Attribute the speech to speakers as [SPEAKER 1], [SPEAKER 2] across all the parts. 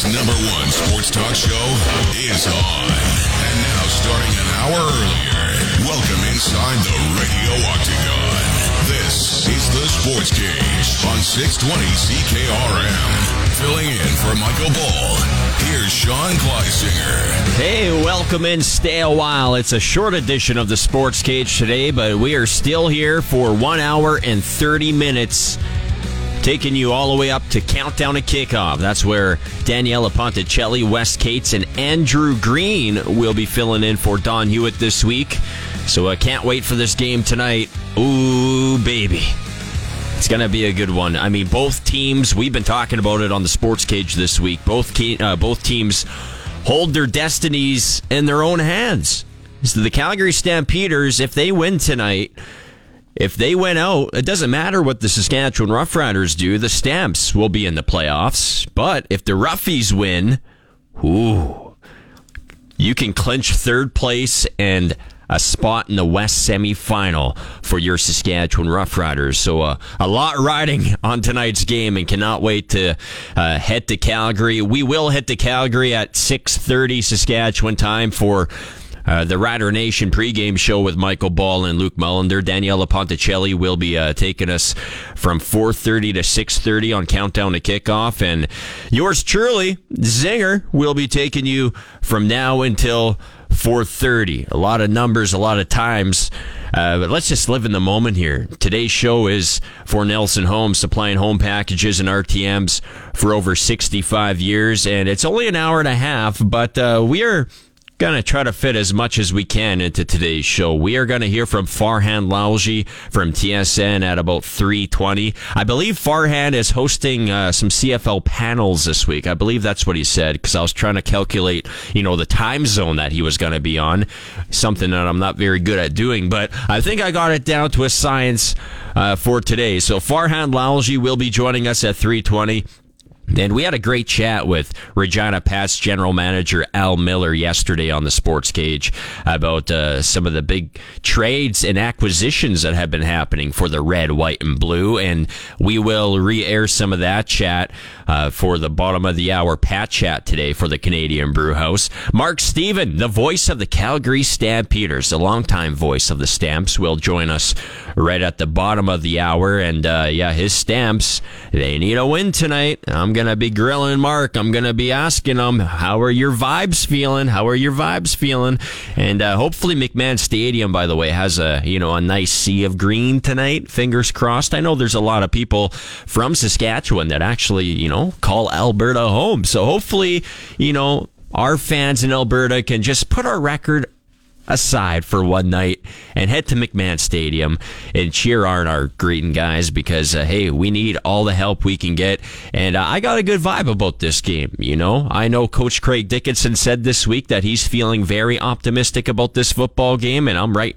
[SPEAKER 1] Number one sports talk show is on. And now starting an hour earlier, welcome inside the radio octagon. This is the Sports Cage on 620 CKRM. Filling in for Michael Ball, here's Sean Kleisinger.
[SPEAKER 2] Hey, welcome in. Stay a while. It's a short edition of the Sports Cage today, but we are still here for one hour and 30 minutes taking you all the way up to countdown to kickoff. That's where Daniela Ponticelli, Wes Cates, and Andrew Green will be filling in for Don Hewitt this week. So I can't wait for this game tonight. Ooh, baby. It's going to be a good one. I mean, both teams, we've been talking about it on the Sports Cage this week. Both, uh, both teams hold their destinies in their own hands. So the Calgary Stampeders, if they win tonight, if they went out, it doesn't matter what the Saskatchewan Roughriders do. The Stamps will be in the playoffs. But if the Roughies win, ooh, you can clinch third place and a spot in the West semifinal for your Saskatchewan Roughriders. So uh, a lot riding on tonight's game, and cannot wait to uh, head to Calgary. We will hit to Calgary at 6:30 Saskatchewan time for uh, the Rider Nation pregame show with Michael Ball and Luke Mullender. Daniela Ponticelli will be uh, taking us from 4.30 to 6.30 on Countdown to Kickoff. And yours truly, Zinger, will be taking you from now until 4.30. A lot of numbers, a lot of times. Uh, but let's just live in the moment here. Today's show is for Nelson Homes, supplying home packages and RTMs for over 65 years. And it's only an hour and a half, but uh, we are going to try to fit as much as we can into today's show. We are going to hear from Farhan Lalji from TSN at about 3:20. I believe Farhan is hosting uh, some CFL panels this week. I believe that's what he said because I was trying to calculate, you know, the time zone that he was going to be on. Something that I'm not very good at doing, but I think I got it down to a science uh, for today. So Farhan Lalji will be joining us at 3:20. And we had a great chat with Regina Pats general manager Al Millar yesterday on the Sports Cage about uh, some of the big trades and acquisitions that have been happening for the red, white, and blue. And we will re-air some of that chat uh, for the bottom of the hour Pat chat today for the Canadian Brew House. Mark Stephen, the voice of the Calgary Stampeders, the longtime voice of the Stamps, will join us right at the bottom of the hour. And uh, yeah, his Stamps, they need a win tonight. I'm going to be grilling Mark. I'm going to be asking him, how are your vibes feeling? How are your vibes feeling? And uh, hopefully McMahon Stadium, by the way, has a, you know, a nice sea of green tonight. Fingers crossed. I know there's a lot of people from Saskatchewan that actually, you know, call Alberta home. So hopefully, you know, our fans in Alberta can just put our record aside for one night and head to McMahon Stadium and cheer on our greeting guys because, uh, hey, we need all the help we can get. And uh, I got a good vibe about this game. You know, I know Coach Craig Dickenson said this week that he's feeling very optimistic about this football game, and I'm right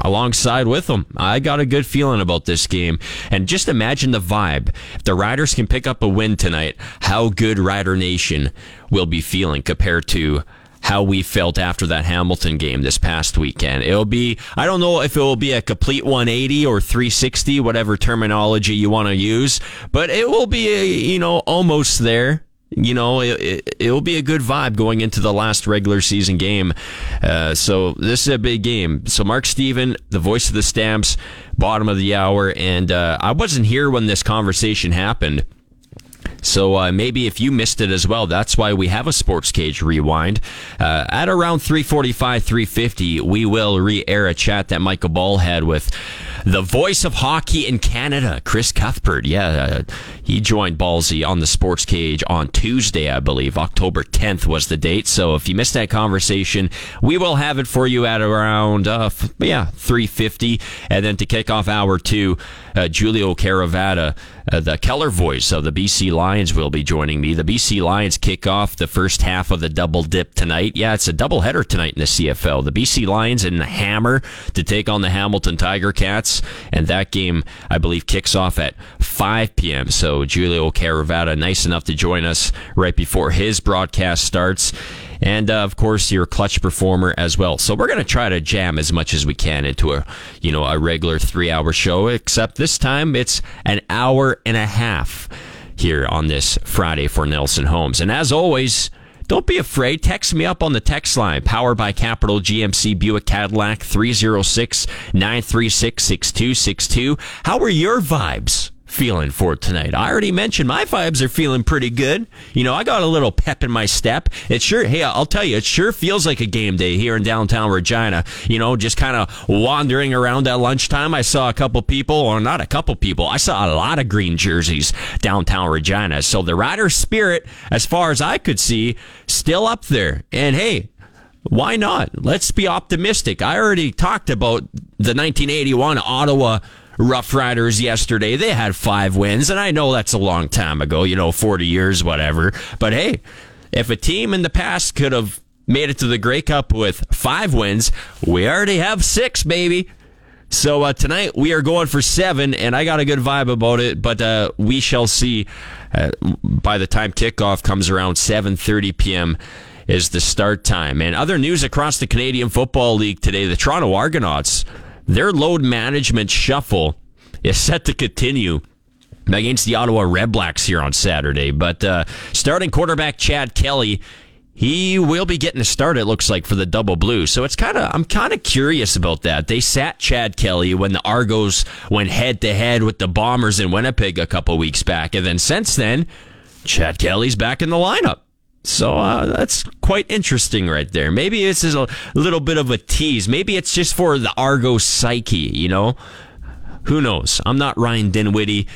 [SPEAKER 2] alongside with them. I got a good feeling about this game. And just imagine the vibe. If the Riders can pick up a win tonight, how good Rider Nation will be feeling compared to how we felt after that Hamilton game this past weekend. It'll be, I don't know if it will be a complete 180 or 360, whatever terminology you want to use, but it will be, a, you know, almost there you know, it, it, will be a good vibe going into the last regular season game. Uh, so this is a big game. So Mark Stephen, the voice of the Stamps, bottom of the hour, and uh, I wasn't here when this conversation happened. So uh, maybe if you missed it as well, that's why we have a Sports Cage rewind. Uh, at around 345, 350, we will re-air a chat that Michael Ball had with the voice of hockey in Canada, Chris Cuthbert. Yeah, uh, he joined Ballsy on the Sports Cage on Tuesday, I believe. October 10th was the date. So if you missed that conversation, we will have it for you at around, uh, yeah, 350. And then to kick off hour two, uh, Julio Caravatta, uh, the Keller voice of the BC Lions, will be joining me. The BC Lions kick off the first half of the double dip tonight. Yeah, it's a double header tonight in the CFL. The BC Lions and the Hammer to take on the Hamilton Tiger Cats, and that game, I believe, kicks off at 5 p.m. So Julio Caravatta, nice enough to join us right before his broadcast starts and uh, of course your clutch performer as well. So we're going to try to jam as much as we can into a you know a regular three hour show, except this time it's an hour and a half here on this Friday for Nelson Homes. And as always. Don't be afraid. Text me up on the text line, powered by Capital GMC Buick Cadillac 306 936 6262. How are your vibes? Feeling for tonight. I already mentioned my vibes are feeling pretty good. You know, I got a little pep in my step. It sure, hey, I'll tell you, it sure feels like a game day here in downtown Regina. You know, just kind of wandering around at lunchtime. I saw a couple people, or not a couple people, I saw a lot of green jerseys downtown Regina. So the Rider spirit, as far as I could see, still up there. And hey, why not? Let's be optimistic. I already talked about the 1981 Ottawa Rough Riders yesterday. They had five wins, and I know that's a long time ago, you know, 40 years, whatever. But hey, if a team in the past could have made it to the Grey Cup with five wins, we already have six, baby. So uh, tonight we are going for seven, and I got a good vibe about it. But uh, we shall see. Uh, by the time kickoff comes around 7:30 p.m. is the start time. And other news across the Canadian Football League today: the Toronto Argonauts their load management shuffle is set to continue against the Ottawa Redblacks here on Saturday. But uh, starting quarterback Chad Kelly, he will be getting a start. It looks like for the double blue. So it's kind of I'm kind of curious about that. They sat Chad Kelly when the Argos went head to head with the Bombers in Winnipeg a couple weeks back, and then since then, Chad Kelly's back in the lineup. So uh, that's quite interesting right there. Maybe this is a little bit of a tease. Maybe it's just for the Argo psyche, you know? Who knows? I'm not Ryan Dinwiddie,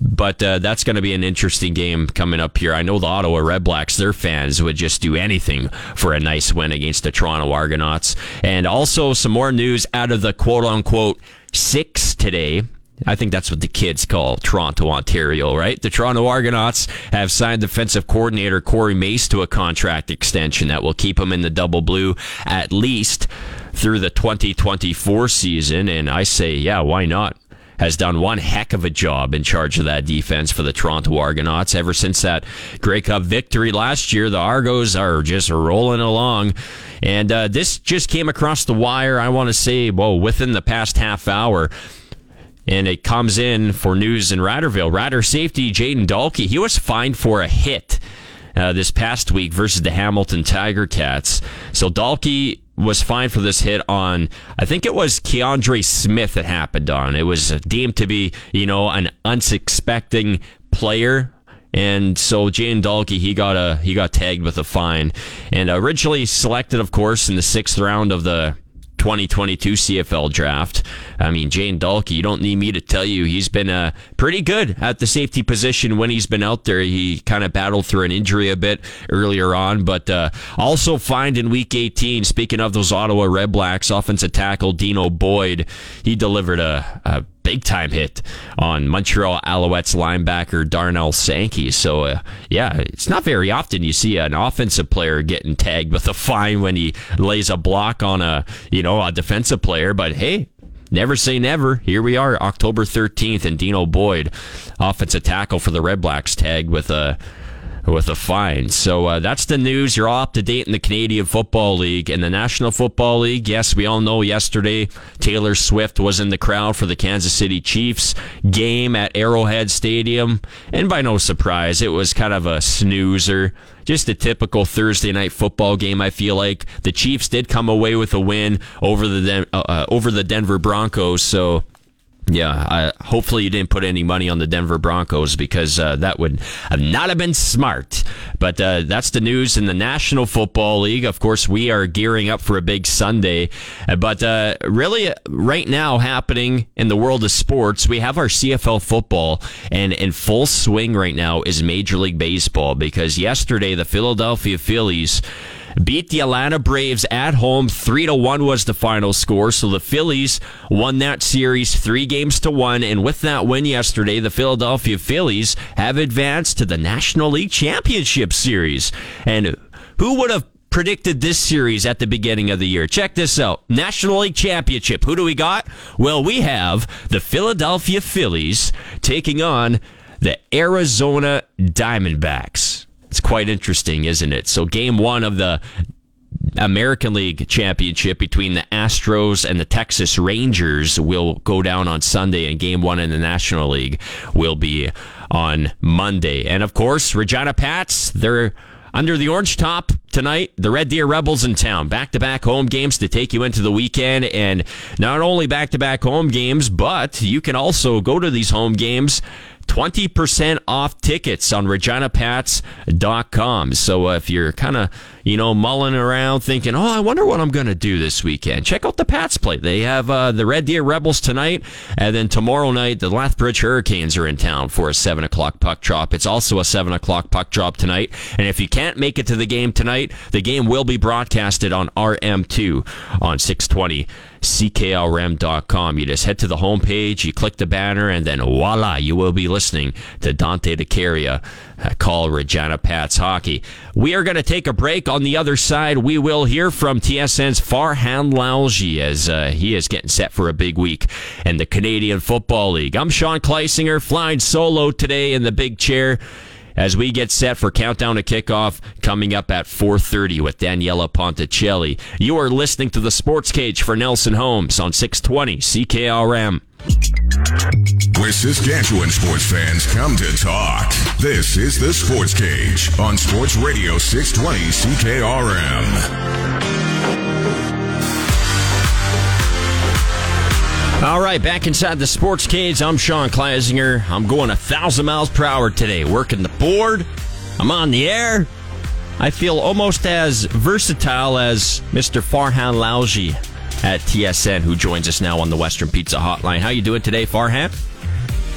[SPEAKER 2] but uh, that's going to be an interesting game coming up here. I know the Ottawa Redblacks, their fans would just do anything for a nice win against the Toronto Argonauts. And also some more news out of the quote unquote six today. I think that's what the kids call Toronto, Ontario, right? The Toronto Argonauts have signed defensive coordinator Corey Mace to a contract extension that will keep him in the double blue at least through the 2024 season. And I say, yeah, why not? Has done one heck of a job in charge of that defense for the Toronto Argonauts. Ever since that Grey Cup victory last year, the Argos are just rolling along. And uh, this just came across the wire, I want to say, well, within the past half hour and it comes in for news in Riderville. Rider safety Jayden Dalke, he was fined for a hit uh, this past week versus the Hamilton Tiger Cats. So Dalke was fined for this hit on, I think it was Kiondré Smith that happened on. It was deemed to be, you know, an unsuspecting player and so Jayden Dalke, he got a he got tagged with a fine, and originally selected, of course, in the sixth round of the 2022 CFL draft. I mean, Jane Dalke, you don't need me to tell you, he's been uh, pretty good at the safety position when he's been out there. He kind of battled through an injury a bit earlier on, but uh, also find in week 18, speaking of those Ottawa Redblacks, offensive tackle Dino Boyd, he delivered a, a big time hit on Montreal Alouettes linebacker Darnell Sankey. So, uh, yeah, it's not very often you see an offensive player getting tagged with a fine when he lays a block on a, you know, a defensive player. But hey, never say never. Here we are, October 13th, and Dino Boyd, offensive tackle for the Redblacks, tagged with a with a fine. So uh, that's the news. You're all up to date in the Canadian Football League. In the National Football League, yes, we all know yesterday Taylor Swift was in the crowd for the Kansas City Chiefs game at Arrowhead Stadium. And by no surprise, it was kind of a snoozer. Just a typical Thursday night football game. I feel like the Chiefs did come away with a win over the uh, uh over the Denver Broncos. So yeah, I, hopefully you didn't put any money on the Denver Broncos because uh, that would not have been smart. But uh, that's the news in the National Football League. Of course, we are gearing up for a big Sunday. Uh, but uh, really, right now, happening in the world of sports, we have our CFL football, and in full swing right now is Major League Baseball because yesterday the Philadelphia Phillies beat the Atlanta Braves at home. Three to one was the final score. So the Phillies won that series three games to one. And with that win yesterday, the Philadelphia Phillies have advanced to the National League Championship Series. And who would have predicted this series at the beginning of the year. Check this out. National League Championship. Who do we got? Well, we have the Philadelphia Phillies taking on the Arizona Diamondbacks. It's quite interesting, isn't it? So game one of the American League Championship between the Astros and the Texas Rangers will go down on Sunday, and game one in the National League will be on Monday. And of course, Regina Pats, they're under the orange top tonight, the Red Deer Rebels in town. Back to back home games to take you into the weekend. And not only back to back home games, but you can also go to these home games 20% off tickets on reginapats.com. So uh, if you're kind of, you know, mulling around thinking, oh, I wonder what I'm going to do this weekend, check out the Pats play. They have uh, the Red Deer Rebels tonight, and then tomorrow night, the Lethbridge Hurricanes are in town for a 7 o'clock puck drop. It's also a 7 o'clock puck drop tonight. And if you can't make it to the game tonight, the game will be broadcasted on RM2 on 620 CKRM.com. You just head to the homepage, you click the banner, and then voila, you will be listening to Dante DeCaria uh, call Regina Pats Hockey. We are going to take a break. On the other side, we will hear from TSN's Farhan Lalji as uh, he is getting set for a big week in the Canadian Football League. I'm Sean Kleisinger, flying solo today in the big chair as we get set for countdown to kickoff coming up at 4:30 with Daniela Ponticelli. You are listening to the Sports Cage for Nelson Homes on 620 CKRM.
[SPEAKER 1] Where Saskatchewan sports fans come to talk. This is the Sports Cage on Sports Radio 620 CKRM.
[SPEAKER 2] All right, back inside the sports cage. I'm Sean Kleisinger. I'm going a thousand miles per hour today, working the board. I'm on the air. I feel almost as versatile as Mr. Farhan Lalji at TSN, who joins us now on the Western Pizza Hotline. How you doing today, Farhan?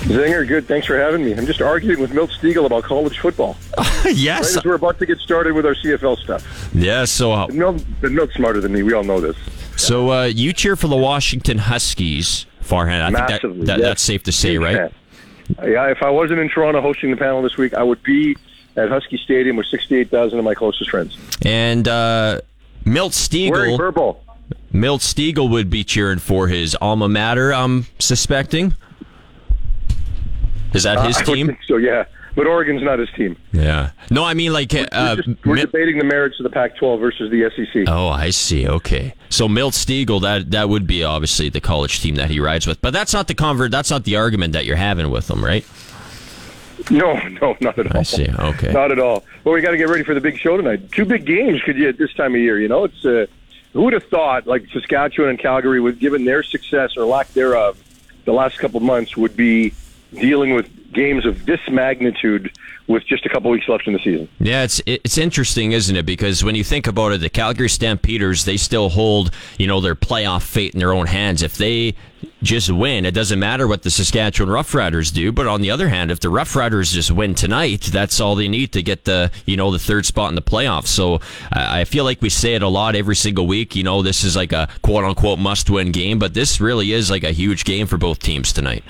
[SPEAKER 3] Zinger, good. Thanks for having me. I'm just arguing with Milt Stegall about college football.
[SPEAKER 2] yes.
[SPEAKER 3] Right as we're about to get started with our CFL stuff.
[SPEAKER 2] Yeah, so. Uh,
[SPEAKER 3] Milt, Milt's smarter than me. We all know this.
[SPEAKER 2] So uh, you cheer for the Washington Huskies, Farhan. I
[SPEAKER 3] Massively,
[SPEAKER 2] think that, that
[SPEAKER 3] yes.
[SPEAKER 2] that's safe to say, right?
[SPEAKER 3] Yeah, if I wasn't in Toronto hosting the panel this week, I would be at Husky Stadium with 68,000 of my closest friends.
[SPEAKER 2] And uh, Milt
[SPEAKER 3] Wearing
[SPEAKER 2] Stegall,
[SPEAKER 3] purple.
[SPEAKER 2] Milt Stegall would be cheering for his alma mater. I'm suspecting. Is that his
[SPEAKER 3] Uh, I
[SPEAKER 2] team?
[SPEAKER 3] think so, yeah. But Oregon's not his team.
[SPEAKER 2] Yeah. No, I mean like. Uh,
[SPEAKER 3] we're just, we're
[SPEAKER 2] Mi-
[SPEAKER 3] debating the merits of the Pac-12 versus the SEC.
[SPEAKER 2] Oh, I see. Okay, so Milt Stegall, that that would be obviously the college team that he rides with, but that's not the convert. That's not the argument that you're having with them, right?
[SPEAKER 3] No, no, not at all.
[SPEAKER 2] I see. Okay.
[SPEAKER 3] Not at all. Well, we got to get ready for the big show tonight. Two big games could you at this time of year? You know, it's uh, who would have thought like Saskatchewan and Calgary, would given their success or lack thereof, the last couple months would be dealing with games of this magnitude with just a couple weeks left in the season.
[SPEAKER 2] Yeah, it's it's interesting, isn't it? Because when you think about it, the Calgary Stampeders they still hold you know their playoff fate in their own hands. If they just win, it doesn't matter what the Saskatchewan Roughriders do. But on the other hand, if the Roughriders just win tonight, that's all they need to get the you know the third spot in the playoffs. So I I feel like we say it a lot every single week. You know, this is like a quote unquote must win game, but this really is like a huge game for both teams tonight.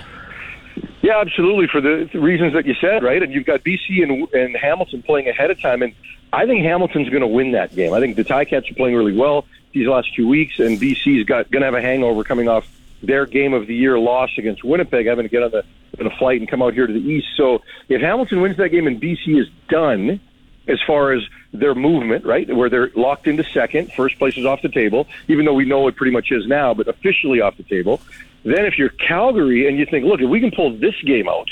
[SPEAKER 3] Yeah, absolutely. For the reasons that you said, right? And you've got BC and, and Hamilton playing ahead of time, and I think Hamilton's going to win that game. I think the Ticats are playing really well these last two weeks, and BC's got going to have a hangover coming off their game of the year loss against Winnipeg, having to get on the on a flight and come out here to the east. So if Hamilton wins that game and BC is done as far as their movement, right, where they're locked into second, first place is off the table, even though we know it pretty much is now, but officially off the table. Then if you're Calgary and you think, look, if we can pull this game out,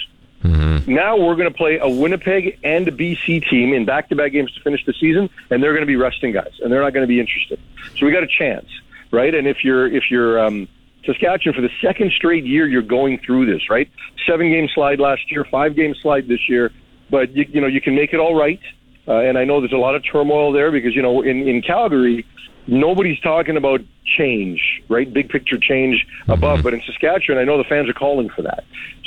[SPEAKER 3] now we're going to play a Winnipeg and a BC team in back-to-back games to finish the season, and they're going to be resting guys, and they're not going to be interested. So we got a chance, right? And if you're if you're um, Saskatchewan for the second straight year, you're going through this, right? Seven game slide last year, five game slide this year, but you, you know you can make it all right. Uh, and I know there's a lot of turmoil there because you know in in Calgary, nobody's talking about change, right? Big picture change above. But in Saskatchewan, I know the fans are calling for that.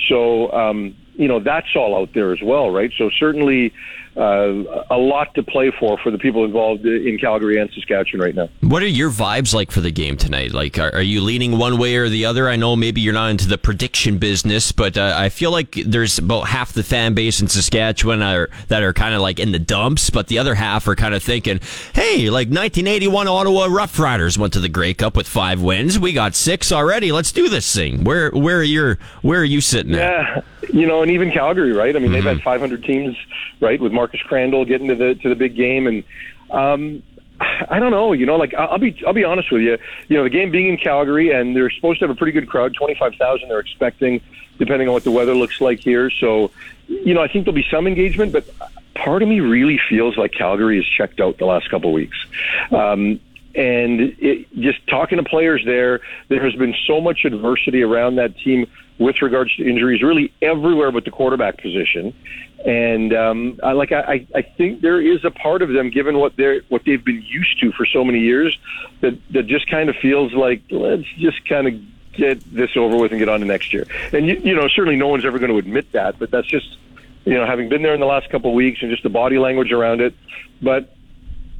[SPEAKER 3] So, um, you know, that's all out there as well, right? So certainly, uh, a lot to play for for the people involved in Calgary and Saskatchewan right now.
[SPEAKER 2] What are your vibes like for the game tonight? Like, are, are you leaning one way or the other? I know maybe you're not into the prediction business, but uh, I feel like there's about half the fan base in Saskatchewan are, that are kind of like in the dumps, but the other half are kind of thinking, "Hey, like 1981 Ottawa Rough Riders went to the Grey Cup with five wins. We got six already. Let's do this thing." Where where are your where are you sitting?
[SPEAKER 3] Yeah, at? you know, and even Calgary, right? I mean, mm-hmm. they've had 500 teams, right, with Marcus Crandell getting to the to the big game, and um, I don't know. You know, like I'll be I'll be honest with you. You know, the game being in Calgary, and they're supposed to have a pretty good crowd, 25,000. They're expecting, depending on what the weather looks like here. So, you know, I think there'll be some engagement, but part of me really feels like Calgary is checked out the last couple of weeks. Um, and it, just talking to players there, there has been so much adversity around that team with regards to injuries, really everywhere but the quarterback position. And um, I, like I, I think there is a part of them, given what they're what they've been used to for so many years, that that just kind of feels like let's just kind of get this over with and get on to next year. And you, you know, certainly no one's ever going to admit that, but that's just you know having been there in the last couple of weeks and just the body language around it. But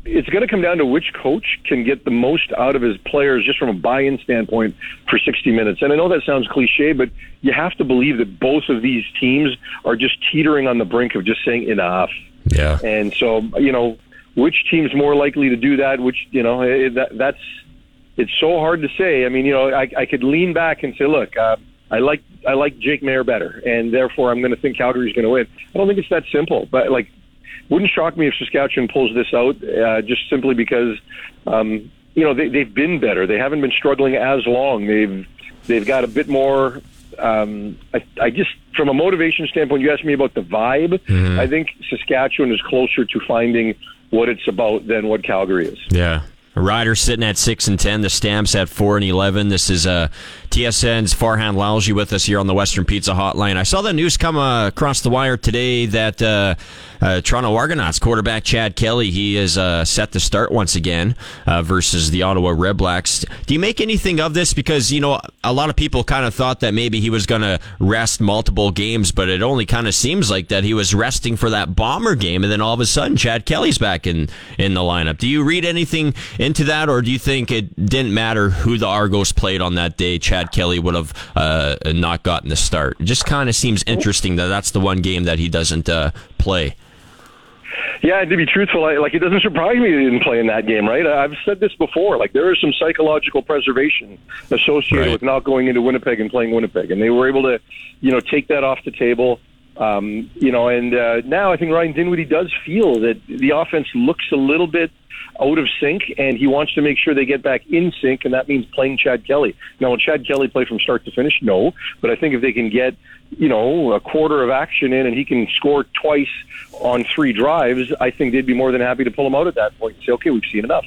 [SPEAKER 3] it's going to come down to which coach can get the most out of his players just from a buy-in standpoint for 60 minutes. And I know that sounds cliche, but you have to believe that both of these teams are just teetering on the brink of just saying enough.
[SPEAKER 2] Yeah.
[SPEAKER 3] And so, you know, which team's more likely to do that? Which, you know, it, that, that's it's so hard to say. I mean, you know, I, I could lean back and say, look, uh, I like I like Jake Maier better, and therefore I'm going to think Calgary's going to win. I don't think it's that simple, but like wouldn't shock me if Saskatchewan pulls this out, uh, just simply because um, you know they, they've been better. They haven't been struggling as long. They've they've got a bit more. Um, I, I just from a motivation standpoint, you asked me about the vibe. Mm-hmm. I think Saskatchewan is closer to finding what it's about than what Calgary is.
[SPEAKER 2] Yeah. Riders sitting at six and ten. The Stamps at four and eleven. This is uh, TSN's Farhan Lalji with us here on the Western Pizza Hotline. I saw the news come uh, across the wire today that uh, uh, Toronto Argonauts quarterback Chad Kelly he is uh, set to start once again uh, versus the Ottawa Redblacks. Do you make anything of this? Because you know a lot of people kind of thought that maybe he was going to rest multiple games, but it only kind of seems like that he was resting for that Bomber game, and then all of a sudden Chad Kelly's back in in the lineup. Do you read anything into that, or do you think it didn't matter who the Argos played on that day? Chad Kelly would have uh, not gotten the start. It just kind of seems interesting that that's the one game that he doesn't uh, play.
[SPEAKER 3] Yeah, to be truthful, I, like it doesn't surprise me he didn't play in that game, right? I've said this before. Like there is some psychological preservation associated right. with not going into Winnipeg and playing Winnipeg, and they were able to, you know, take that off the table. Um, you know, and uh, now I think Ryan Dinwiddie does feel that the offense looks a little bit out of sync, and he wants to make sure they get back in sync, and that means playing Chad Kelly. Now, will Chad Kelly play from start to finish? No, but I think if they can get you know, a quarter of action in and he can score twice on three drives, I think they'd be more than happy to pull him out at that point and say, okay, we've seen enough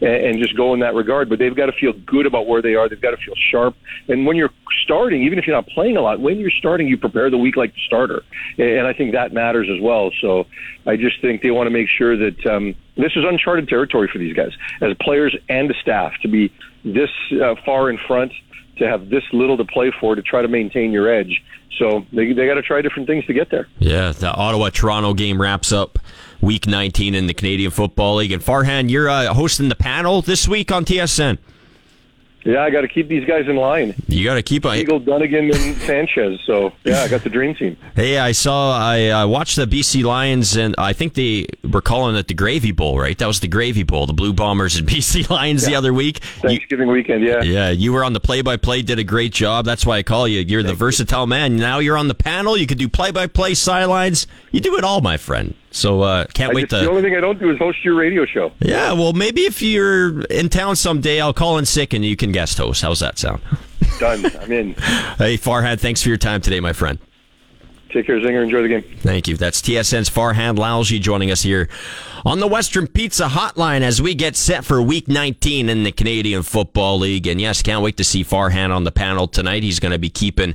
[SPEAKER 3] and, and just go in that regard. But they've got to feel good about where they are. They've got to feel sharp. And when you're starting, even if you're not playing a lot, when you're starting, you prepare the week like the starter. And I think that matters as well. So I just think they want to make sure that um, this is uncharted territory for these guys as players and staff to be this uh, far in front to have this little to play for to try to maintain your edge. So they they got to try different things to get there.
[SPEAKER 2] Yeah, the Ottawa Toronto game wraps up week 19 in the Canadian Football League. And Farhan, you're uh, hosting the panel this week on TSN.
[SPEAKER 3] Yeah, I got to keep these guys in line.
[SPEAKER 2] You got to keep
[SPEAKER 3] a Eagle, Dunigan, and Sanchez. So yeah, I got the dream team.
[SPEAKER 2] Hey, I saw I uh, watched the BC Lions, and I think they were calling it the Gravy Bowl, right? That was the Gravy Bowl, the Blue Bombers and BC Lions yeah. the other week.
[SPEAKER 3] Thanksgiving you, weekend, yeah.
[SPEAKER 2] Yeah, you were on the play-by-play, did a great job. That's why I call you. You're Thank the versatile you. man. Now you're on the panel. You could do play-by-play, sidelines. You do it all, my friend. So uh, can't
[SPEAKER 3] I
[SPEAKER 2] wait
[SPEAKER 3] just,
[SPEAKER 2] to.
[SPEAKER 3] The only thing I don't do is host your radio show.
[SPEAKER 2] Yeah, well, maybe if you're in town someday, I'll call in sick and you can guest host. How's that sound?
[SPEAKER 3] Done. I'm in.
[SPEAKER 2] hey, Farhan, thanks for your time today, my friend.
[SPEAKER 3] Take care, Zinger. Enjoy the game.
[SPEAKER 2] Thank you. That's TSN's Farhan Lalji joining us here on the Western Pizza Hotline as we get set for Week 19 in the Canadian Football League. And yes, can't wait to see Farhan on the panel tonight. He's going to be keeping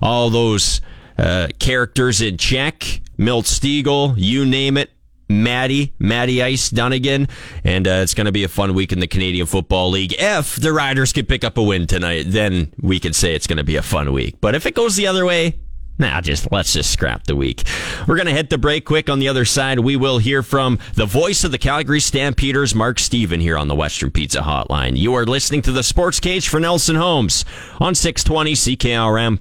[SPEAKER 2] all those uh, characters in check. Milt Stegall, you name it. Maddie, Maddie Ice Dunigan, and uh, it's going to be a fun week in the Canadian Football League. If the Riders can pick up a win tonight, then we can say it's going to be a fun week. But if it goes the other way, Nah, just let's just scrap the week. We're going to hit the break quick. On the other side, we will hear from the voice of the Calgary Stampeders, Mark Stephen, here on the Western Pizza Hotline. You are listening to the Sports Cage for Nelson Homes on 620 CKRM.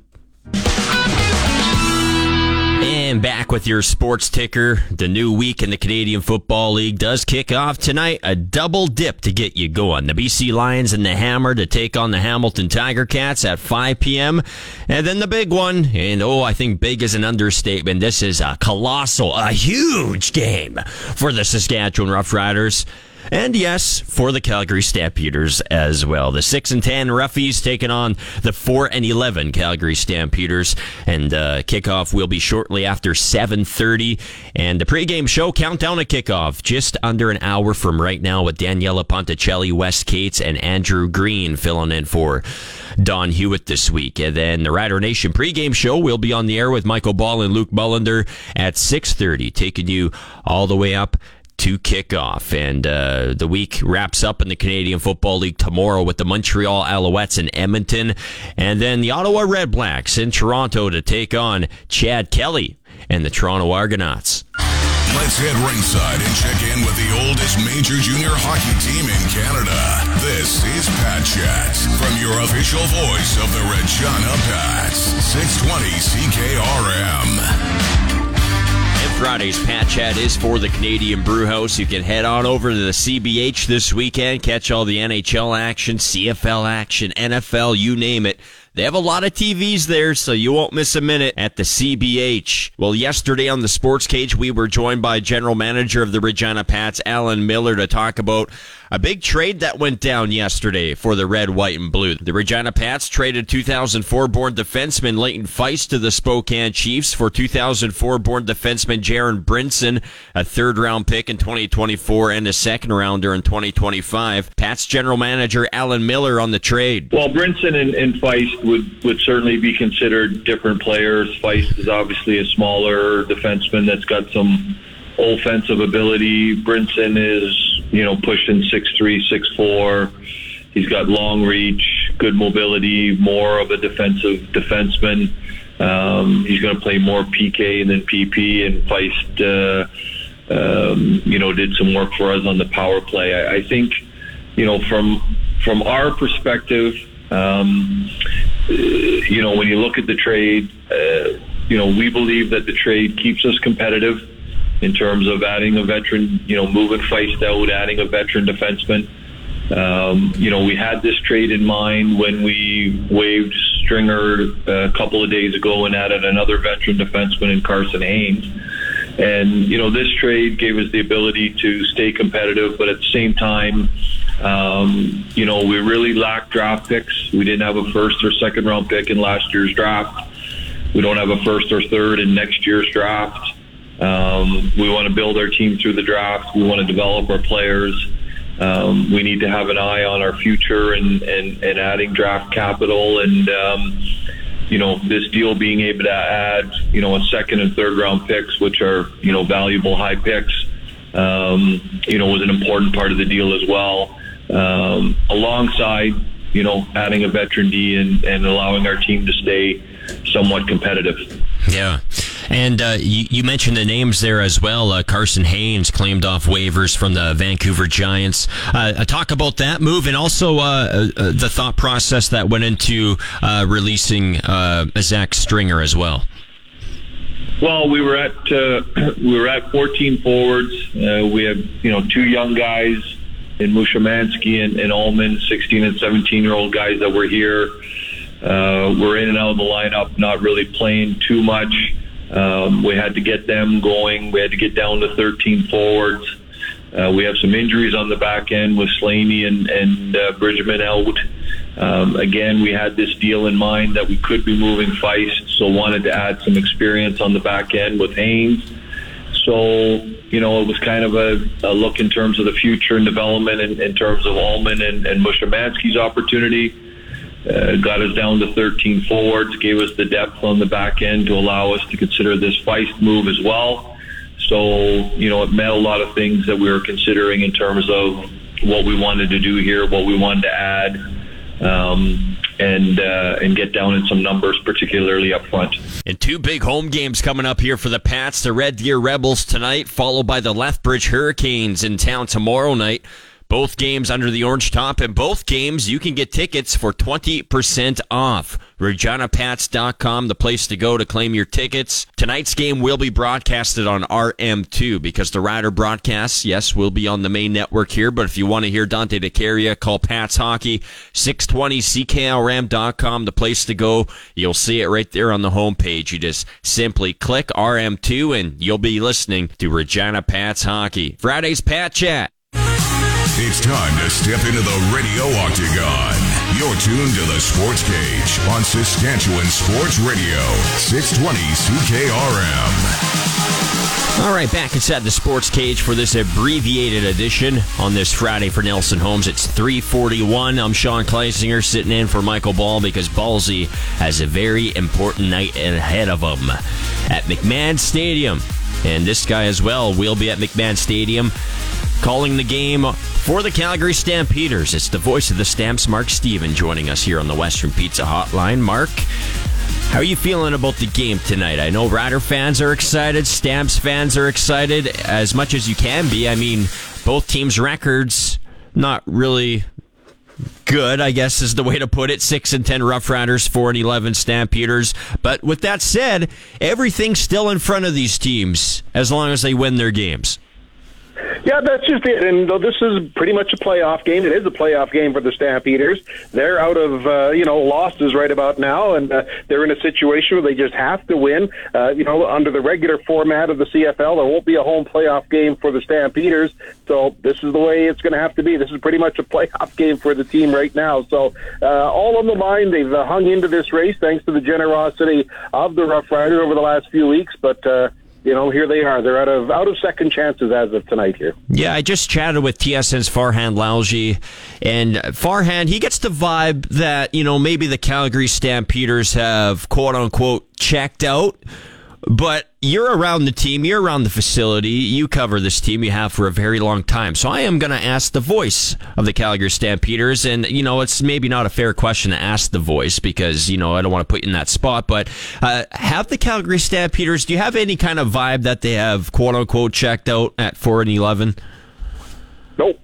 [SPEAKER 2] And back with your sports ticker. The new week in the Canadian Football League does kick off tonight. A double dip to get you going. The BC Lions and the Hammer to take on the Hamilton Tiger Cats at 5 p.m. And then the big one. And oh, I think big is an understatement. This is a colossal, a huge game for the Saskatchewan Roughriders. And yes, for the Calgary Stampeders as well. The 6 and 10 Roughies taking on the 4 and 11 Calgary Stampeders. And uh, kickoff will be shortly after 7.30. And the pregame show countdown to kickoff just under an hour from right now with Daniela Ponticelli, Wes Cates, and Andrew Green filling in for Don Hewitt this week. And then the Rider Nation pregame show will be on the air with Michael Ball and Luke Mullender at 6.30, taking you all the way up to kick off. And uh, the week wraps up in the Canadian Football League tomorrow with the Montreal Alouettes in Edmonton, and then the Ottawa Redblacks in Toronto to take on Chad Kelly and the Toronto Argonauts.
[SPEAKER 1] Let's head ringside and check in with the oldest major junior hockey team in Canada. This is Pat Chats from your official voice of the Regina Pats, 620 CKRM.
[SPEAKER 2] Friday's Pat Chat is for the Canadian Brewhouse. You can head on over to the CBH this weekend, catch all the NHL action, CFL action, NFL, you name it. They have a lot of TVs there, so you won't miss a minute at the CBH. Well, yesterday on the Sports Cage, we were joined by General Manager of the Regina Pats, Alan Millar, to talk about a big trade that went down yesterday for the red, white, and blue. The Regina Pats traded 2004 born defenseman Leighton Feist to the Spokane Chiefs for 2004 born defenseman Jaron Brinson, a third round pick in 2024 and a second rounder in 2025. Pats general manager Alan Millar on the trade.
[SPEAKER 4] Well, Brinson and, and Feist would, would certainly be considered different players. Feist is obviously a smaller defenseman that's got some offensive ability. Brinson is you know, pushing six three, six four. He's got long reach, good mobility, more of a defensive defenseman. Um, he's going to play more PK than PP, and Feist, uh, um, you know, did some work for us on the power play. I, I think, you know, from from our perspective, um, you know, when you look at the trade, uh, you know, we believe that the trade keeps us competitive in terms of adding a veteran, you know, moving Feist out, adding a veteran defenseman. Um, you know, we had this trade in mind when we waived Stringer a couple of days ago and added another veteran defenseman in Carson Haynes. And, you know, this trade gave us the ability to stay competitive, but at the same time, um, you know, we really lacked draft picks. We didn't have a first or second round pick in last year's draft. We don't have a first or third in next year's draft. Um, we want to build our team through the draft. We want to develop our players. Um, we need to have an eye on our future and, and, and adding draft capital and, um, you know, this deal being able to add, you know, a second and third round picks, which are, you know, valuable high picks, um, you know, was an important part of the deal as well. Um, alongside, you know, adding a veteran D and, and allowing our team to stay somewhat competitive.
[SPEAKER 2] Yeah. And uh, you, you, mentioned the names there as well. Uh, Carson Haynes claimed off waivers from the Vancouver Giants. Uh, uh talk about that move and also uh, uh, the thought process that went into releasing Zach Stringer as well.
[SPEAKER 4] Well, we were at we were at 14 forwards. we have you know two young guys in Mushamansky and, and Ullman, 16 and 17 year old guys that were here. we're in and out of the lineup, not really playing too much. Um, we had to get them going. We had to get down to 13 forwards. Uh, we have some injuries on the back end with Slaney and, and uh, Bridgman out. Um, again, we had this deal in mind that we could be moving Feist, so wanted to add some experience on the back end with Haynes. So, you know, it was kind of a, a look in terms of the future and development in, in terms of Ullman and, and Mushomansky's opportunity uh, got us down to 13 forwards, gave us the depth on the back end to allow us to consider this Feist move as well. So, you know, it met a lot of things that we were considering in terms of what we wanted to do here, what we wanted to add. Um, and uh, and get down in some numbers, particularly up front.
[SPEAKER 2] And two big home games coming up here for the Pats: the Red Deer Rebels tonight, followed by the Lethbridge Hurricanes in town tomorrow night. Both games under the orange top, and both games you can get tickets for 20% off. ReginaPats.com, the place to go to claim your tickets. Tonight's game will be broadcasted on RM2 because the Rider broadcasts, yes, will be on the main network here. But if you want to hear Dante DeCaria, call Pats Hockey, 620CKLRM.com, the place to go. You'll see it right there on the homepage. You just simply click RM2 and you'll be listening to Regina Pats Hockey. Friday's Pat Chat.
[SPEAKER 1] It's time to step into the radio octagon. You're tuned to the Sports Cage on Saskatchewan Sports Radio, 620 CKRM.
[SPEAKER 2] All right, back inside the Sports Cage for this abbreviated edition on this Friday for Nelson Homes. It's 341. I'm Sean Kleisinger sitting in for Michael Ball because Ballsy has a very important night ahead of him at McMahon Stadium. And this guy as well will be at McMahon Stadium calling the game for the Calgary Stampeders. It's the voice of the Stamps, Mark Stephen, joining us here on the Western Pizza Hotline. Mark, how are you feeling about the game tonight? I know Rider fans are excited, Stamps fans are excited as much as you can be. I mean, both teams' records not really good, I guess is the way to put it. Six and ten Rough Riders, four and eleven Stampeders. But with that said, everything's still in front of these teams as long as they win their games.
[SPEAKER 5] Yeah, that's just it. And though this is pretty much a playoff game, it is a playoff game for the Stampeders. They're out of uh, you know losses right about now, and uh, they're in a situation where they just have to win. Uh, you know, under the regular format of the CFL, there won't be a home playoff game for the Stampeders. So this is the way it's going to have to be. This is pretty much a playoff game for the team right now. So uh, all on the line, they've uh, hung into this race thanks to the generosity of the Rough Riders over the last few weeks, but. Uh, you know, here they are. They're out of out of second chances as of tonight here.
[SPEAKER 2] Yeah, I just chatted with TSN's Farhan Lalji, and Farhan he gets the vibe that you know maybe the Calgary Stampeders have quote unquote checked out but you're around the team, you're around the facility, you cover this team, you have for a very long time. So I am going to ask the voice of the Calgary Stampeders. And, you know, it's maybe not a fair question to ask the voice because, you know, I don't want to put you in that spot. But uh, have the Calgary Stampeders, do you have any kind of vibe that they have, quote unquote, checked out at 4 and 11?
[SPEAKER 5] Nope.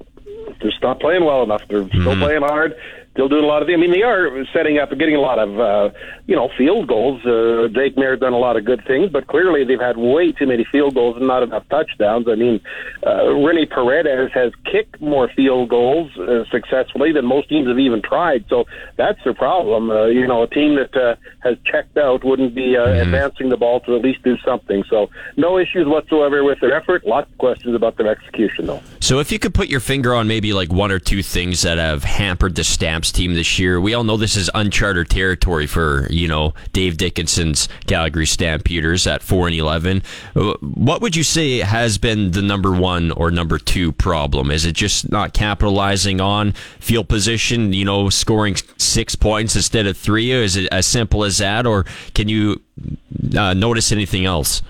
[SPEAKER 5] Just not playing well enough. They're mm-hmm. still playing hard still doing a lot of. Them. I mean, they are setting up, and getting a lot of, uh, you know, field goals. Uh, Jake Maier done a lot of good things, but clearly they've had way too many field goals and not enough touchdowns. I mean, uh, Rene Paredes has kicked more field goals uh, successfully than most teams have even tried. So that's the problem. Uh, you know, a team that uh, has checked out wouldn't be uh, mm-hmm. advancing the ball to at least do something. So no issues whatsoever with their effort. Lots of questions about their execution, though.
[SPEAKER 2] So if you could put your finger on maybe like one or two things that have hampered the Stamps team this year. We all know this is uncharted territory for you know Dave Dickenson's Calgary Stampeders at four and eleven. What would you say has been the number one or number two problem? Is it just not capitalizing on field position? You know, scoring six points instead of three. Is it as simple as that, or can you uh, notice anything else?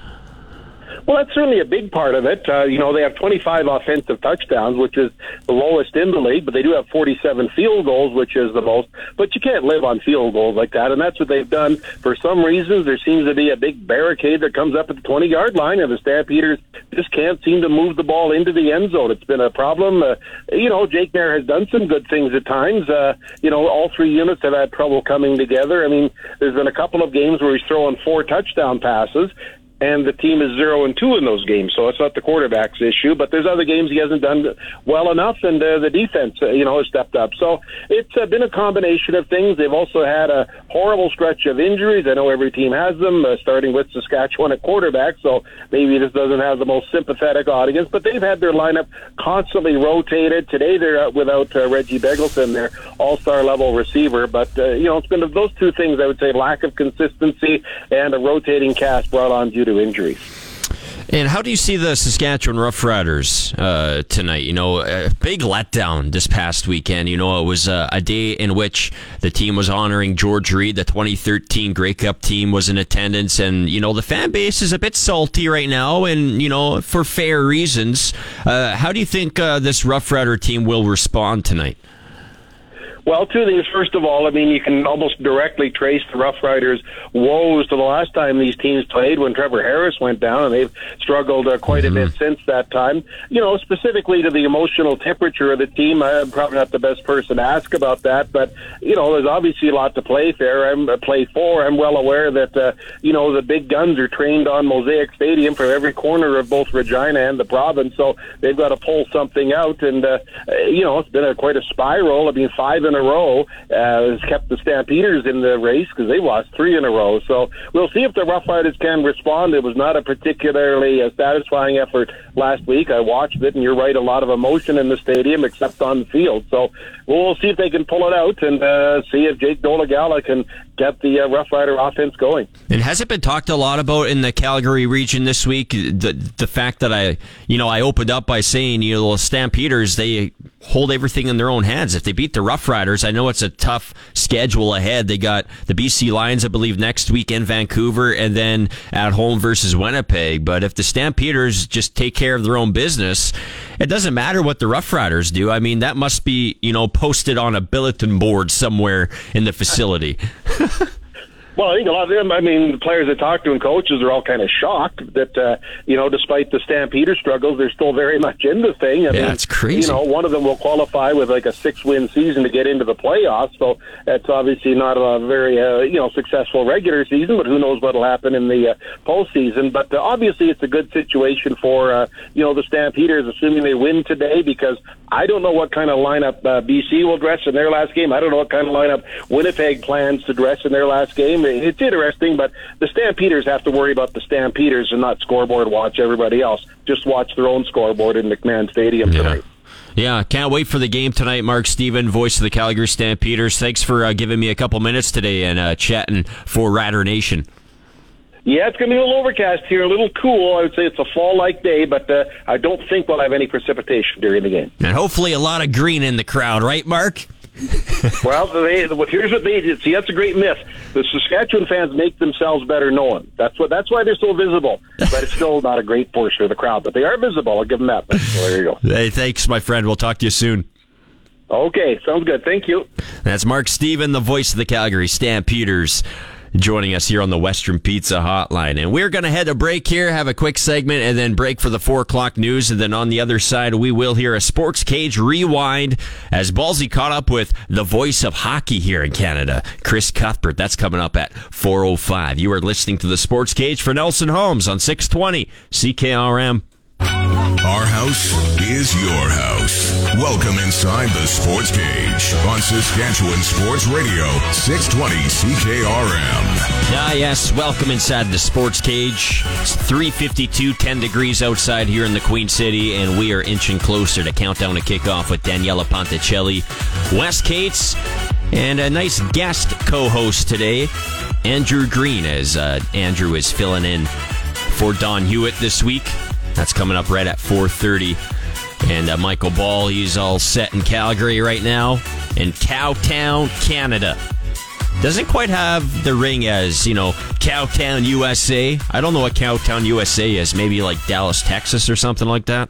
[SPEAKER 5] Well, that's certainly a big part of it. Uh, you know, they have 25 offensive touchdowns, which is the lowest in the league, but they do have 47 field goals, which is the most. But you can't live on field goals like that, and that's what they've done. For some reasons, there seems to be a big barricade that comes up at the 20 yard line, and the Stampeders just can't seem to move the ball into the end zone. It's been a problem. Uh, you know, Jake Maier has done some good things at times. Uh, you know, all three units have had trouble coming together. I mean, there's been a couple of games where he's throwing four touchdown passes, and the team is zero and two in those games. So it's not the quarterback's issue, but there's other games he hasn't done well enough, and uh, the defense, uh, you know, has stepped up. So it's uh, been a combination of things. They've also had a horrible stretch of injuries. I know every team has them, uh, starting with Saskatchewan at quarterback. So maybe this doesn't have the most sympathetic audience, but they've had their lineup constantly rotated. Today they're without uh, Reggie Begelton, their all-star level receiver. But uh, you know, it's been those two things. I would say lack of consistency and a rotating cast brought on due to injuries.
[SPEAKER 2] And how do you see the Saskatchewan Roughriders uh, tonight? You know, a big letdown this past weekend. You know, it was uh, a day in which the team was honoring George Reed. The 2013 Grey Cup team was in attendance, and you know the fan base is a bit salty right now, and you know for fair reasons. Uh, how do you think uh, this Rough Rider team will respond tonight?
[SPEAKER 5] Well, two things. First of all, I mean, you can almost directly trace the Rough Riders' woes to the last time these teams played when Trevor Harris went down, and they've struggled uh, quite mm-hmm. a bit since that time. You know, specifically to the emotional temperature of the team, I'm probably not the best person to ask about that, but you know, there's obviously a lot to play there. I'm uh, play for. I'm well aware that uh, you know the big guns are trained on Mosaic Stadium for every corner of both Regina and the province, so they've got to pull something out. And uh, you know, it's been a, quite a spiral. I mean, five in a row uh, has kept the Stampeders in the race because they lost three in a row. So we'll see if the Rough Riders can respond. It was not a particularly uh, satisfying effort last week. I watched it, and you're right, a lot of emotion in the stadium, except on the field. So we'll see if they can pull it out and uh, see if Jake Dolegala can get the uh, Rough Rider offense going.
[SPEAKER 2] And has it been talked a lot about in the Calgary region this week? The the fact that I, you know, I opened up by saying, you know, the Stampeders they hold everything in their own hands. If they beat the Rough Riders, I know it's a tough schedule ahead. They got the BC Lions, I believe, next week in Vancouver, and then at home versus Winnipeg. But if the Stampeders just take care of their own business, it doesn't matter what the Rough Riders do. I mean, that must be you know posted on a bulletin board somewhere in the facility.
[SPEAKER 5] Well, I think a lot of them. I mean, the players that talk to and coaches are all kind of shocked that uh, you know, despite the Stampeder struggles, they're still very much in the thing.
[SPEAKER 2] I yeah, mean, it's crazy.
[SPEAKER 5] You know, one of them will qualify with like a six-win season to get into the playoffs. So that's obviously not a very uh, you know successful regular season, but who knows what'll happen in the uh, postseason. But uh, obviously, it's a good situation for uh, you know the Stampeders, assuming they win today, because I don't know what kind of lineup uh, BC will dress in their last game. I don't know what kind of lineup Winnipeg plans to dress in their last game it's interesting, but the Stampeders have to worry about the Stampeders and not scoreboard watch everybody else. Just watch their own scoreboard in McMahon Stadium yeah. tonight.
[SPEAKER 2] Yeah, can't wait for the game tonight. Mark Stephen, voice of the Calgary Stampeders. Thanks for uh, giving me a couple minutes today and uh, chatting for Rider Nation.
[SPEAKER 5] Yeah, it's going to be a little overcast here, a little cool. I would say it's a fall-like day, but uh, I don't think we'll have any precipitation during the game.
[SPEAKER 2] And hopefully a lot of green in the crowd, right, Mark?
[SPEAKER 5] well, they, here's what they did. See, that's a great myth. The Saskatchewan fans make themselves better known. That's what. That's why they're so visible. But it's still not a great portion of the crowd. But they are visible. I'll give them that. So there you go.
[SPEAKER 2] Hey, thanks, my friend. We'll talk to you soon.
[SPEAKER 5] Okay, sounds good. Thank you.
[SPEAKER 2] That's Mark Stephen, the voice of the Calgary Stampeders joining us here on the Western Pizza Hotline. And we're going to head a break here, have a quick segment, and then break for the four o'clock news. And then on the other side, we will hear a sports cage rewind as Ballsy caught up with the voice of hockey here in Canada, Chris Cuthbert. That's coming up at 4.05. You are listening to the sports cage for Nelson Homes on 620 CKRM.
[SPEAKER 1] Our house is your house. Welcome inside the Sports Cage on Saskatchewan Sports Radio, 620 CKRM.
[SPEAKER 2] Ah, yes, welcome inside the Sports Cage. It's 352, 10 degrees outside here in the Queen City, and we are inching closer to countdown to kickoff with Daniela Ponticelli, Wes Cates, and a nice guest co-host today, Andrew Green, as uh, Andrew is filling in for Don Hewitt this week. That's coming up right at 4:30. And uh, Michael Ball, he's all set in Calgary right now, in Cowtown, Canada. Doesn't quite have the ring as, you know, Cowtown, USA. I don't know what Cowtown, USA is. Maybe like Dallas, Texas or something like that.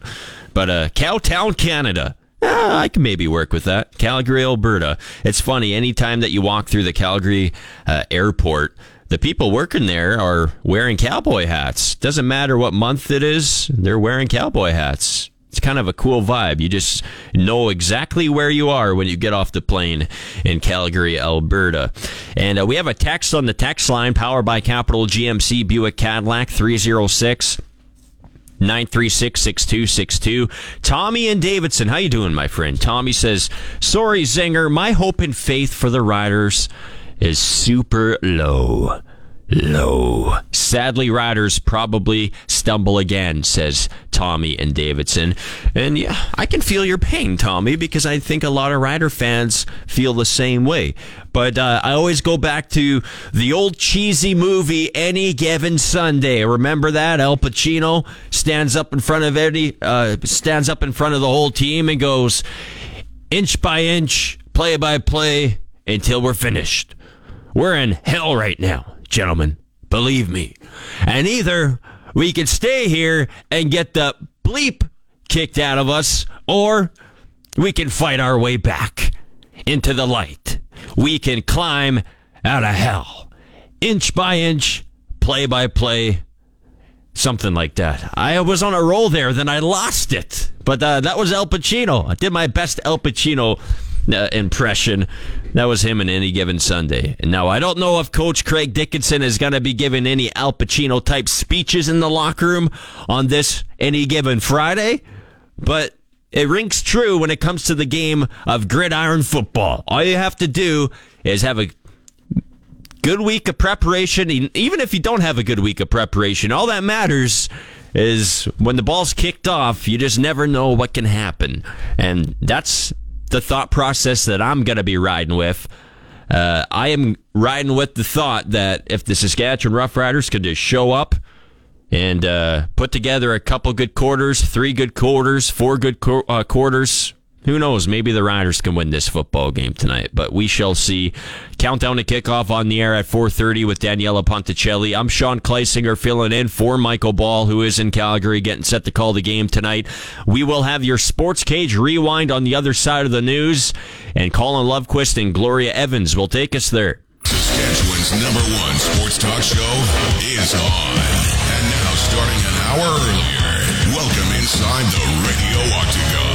[SPEAKER 2] But uh, Cowtown, Canada. Ah, I can maybe work with that. Calgary, Alberta. It's funny, anytime that you walk through the Calgary uh, airport, the people working there are wearing cowboy hats. Doesn't matter what month it is, they're wearing cowboy hats. It's kind of a cool vibe. You just know exactly where you are when you get off the plane in Calgary, Alberta. And uh, we have a text on the text line powered by Capital GMC Buick Cadillac 306 936 6262. Tommy and Davidson, how you doing, my friend? Tommy says, Sorry, Zinger, my hope and faith for the Riders is super low. Low. Sadly, riders probably stumble again, says Tommy and Davidson. And yeah, I can feel your pain, Tommy, because I think a lot of rider fans feel the same way. But uh, I always go back to the old cheesy movie, Any Given Sunday. Remember that? Al Pacino stands up in front of Eddie, uh, stands up in front of the whole team and goes, inch by inch, play by play, until we're finished. We're in hell right now, gentlemen. Believe me. And either we can stay here and get the bleep kicked out of us, or we can fight our way back. into the light. We can climb out of hell. Inch by inch, play by play, something like that. I was on a roll there, then I lost it. But uh, that was Al Pacino. I did my best Al Pacino uh, impression. That was him in any given Sunday. And now I don't know if Coach Craig Dickenson is going to be giving any Al Pacino type speeches in the locker room on this any given Friday, but it rings true when it comes to the game of gridiron football. All you have to do is have a good week of preparation. Even if you don't have a good week of preparation, all that matters is when the ball's kicked off, you just never know what can happen. And that's the thought process that I'm going to be riding with. Uh, I am riding with the thought that if the Saskatchewan Roughriders could just show up and uh, put together a couple good quarters, three good quarters, four good uh, quarters, who knows? Maybe the Riders can win this football game tonight, but we shall see. Countdown to kickoff on the air at 4:30 with Daniela Ponticelli. I'm Sean Kleisinger filling in for Michael Ball, who is in Calgary, getting set to call the game tonight. We will have your Sports Cage rewind on the other side of the news, and Colin Lovequist and Gloria Evans will take us there.
[SPEAKER 1] Saskatchewan's number one sports talk show is on, and now starting an hour earlier. Welcome inside the radio octagon.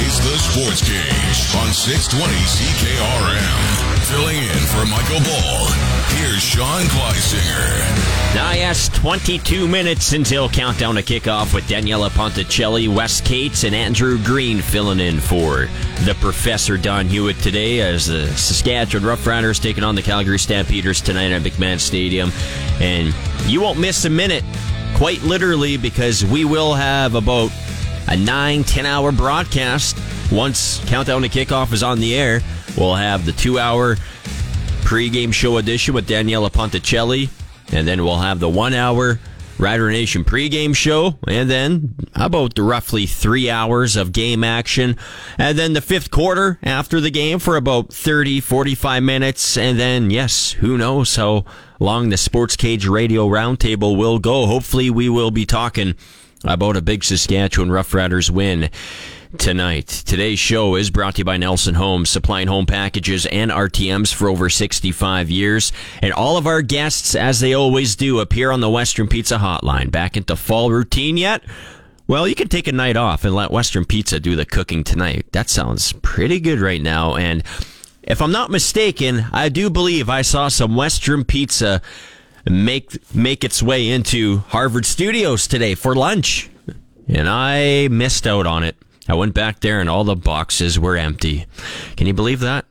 [SPEAKER 1] Is the Sports Cage on 620 CKRM. Filling in for Michael Ball, here's Sean Kleisinger.
[SPEAKER 2] Now, yes, 22 minutes until countdown to kickoff with Daniela Ponticelli, Wes Cates, and Andrew Green filling in for the Professor Don Hewitt today as the Saskatchewan Roughriders taking on the Calgary Stampeders tonight at McMahon Stadium. And you won't miss a minute, quite literally, because we will have about a nine, 10 hour broadcast. Once Countdown to Kickoff is on the air, we'll have the two hour pregame show edition with Daniela Ponticelli, and then we'll have the one hour Rider Nation pregame show, and then about the roughly three hours of game action, and then the fifth quarter after the game for about 30, 45 minutes, and then, yes, who knows how long the Sports Cage Radio Roundtable will go. Hopefully, we will be talking about a big Saskatchewan Roughriders win tonight. Today's show is brought to you by Nelson Homes, supplying home packages and RTMs for over 65 years. And all of our guests, as they always do, appear on the Western Pizza Hotline. Back into fall routine yet? Well, you can take a night off and let Western Pizza do the cooking tonight. That sounds pretty good right now. And if I'm not mistaken, I do believe I saw some Western Pizza make make its way into Harvard Studios today for lunch, and I missed out on it. I went back there and all the boxes were empty. Can you believe that?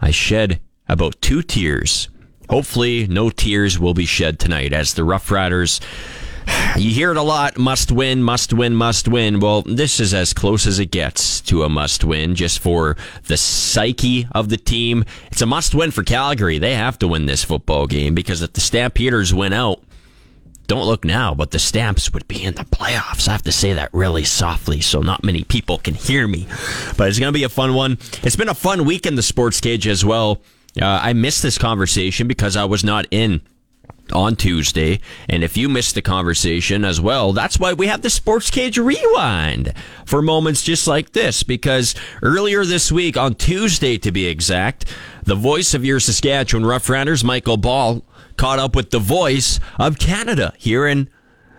[SPEAKER 2] I shed about two tears. Hopefully, no tears will be shed tonight as the Rough Riders you hear it a lot must win, must win, must win. Well, this is as close as it gets to a must win just for the psyche of the team. It's a must win for Calgary. They have to win this football game because if the Stampeders win out, don't look now, but the Stamps would be in the playoffs. I have to say that really softly so not many people can hear me. But it's going to be a fun one. It's been a fun week in the sports cage as well. Uh, I missed this conversation because I was not in on Tuesday. And if you missed the conversation as well, that's why we have the Sports Cage Rewind for moments just like this. Because earlier this week, on Tuesday to be exact, the voice of your Saskatchewan Roughriders, Michael Ball, caught up with the voice of Canada here in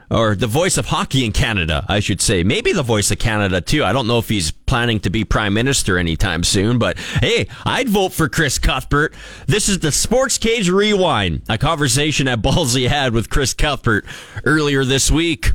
[SPEAKER 2] or the voice of hockey in Canada, I should say. Maybe the voice of Canada too. I don't know if he's planning to be prime minister anytime soon, but hey, I'd vote for Chris Cuthbert. This is the Sports Cage Rewind, a conversation that Ballsy had with Chris Cuthbert earlier this week.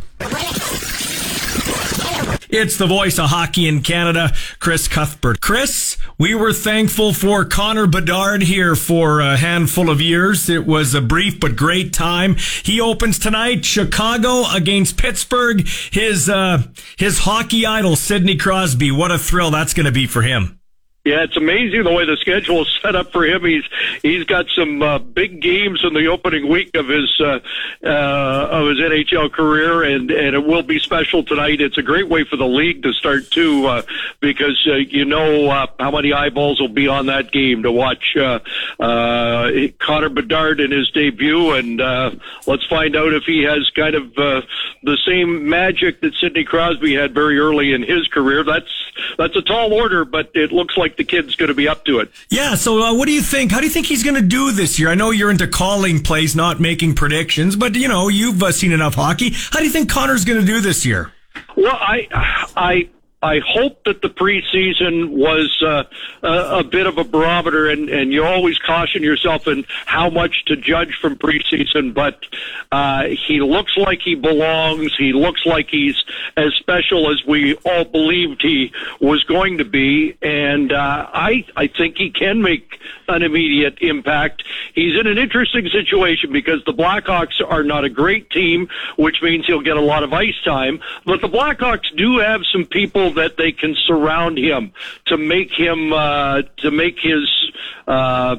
[SPEAKER 6] It's the voice of hockey in Canada, Chris Cuthbert. Chris, we were thankful for Connor Bedard here for a handful of years. It was a brief but great time. He opens tonight, Chicago against Pittsburgh. His uh, his hockey idol, Sidney Crosby. What a thrill that's going to be for him.
[SPEAKER 5] Yeah, it's amazing the way the schedule is set up for him. He's he's got some uh, big games in the opening week of his uh, uh, of his NHL career, and and it will be special tonight. It's a great way for the league to start too, uh, because uh, you know uh, how many eyeballs will be on that game to watch uh, uh, Connor Bedard in his debut, and uh, let's find out if he has kind of uh, the same magic that Sidney Crosby had very early in his career. That's
[SPEAKER 7] that's a tall order, but it looks like the kid's going to be up to it.
[SPEAKER 6] Yeah. So, uh, what do you think? How do you think he's going to do this year? I know you're into calling plays, not making predictions, but you know you've uh, seen enough hockey. How do you think Connor's going to do this year?
[SPEAKER 7] Well, I, I I hope that the preseason was uh, a, a bit of a barometer, and, and you always caution yourself in how much to judge from preseason. But uh, he looks like he belongs. He looks like he's as special as we all believed he was going to be, and uh, I I think he can make an immediate impact. He's in an interesting situation because the Blackhawks are not a great team, which means he'll get a lot of ice time. But the Blackhawks do have some people that they can surround him to make him uh, to make his uh,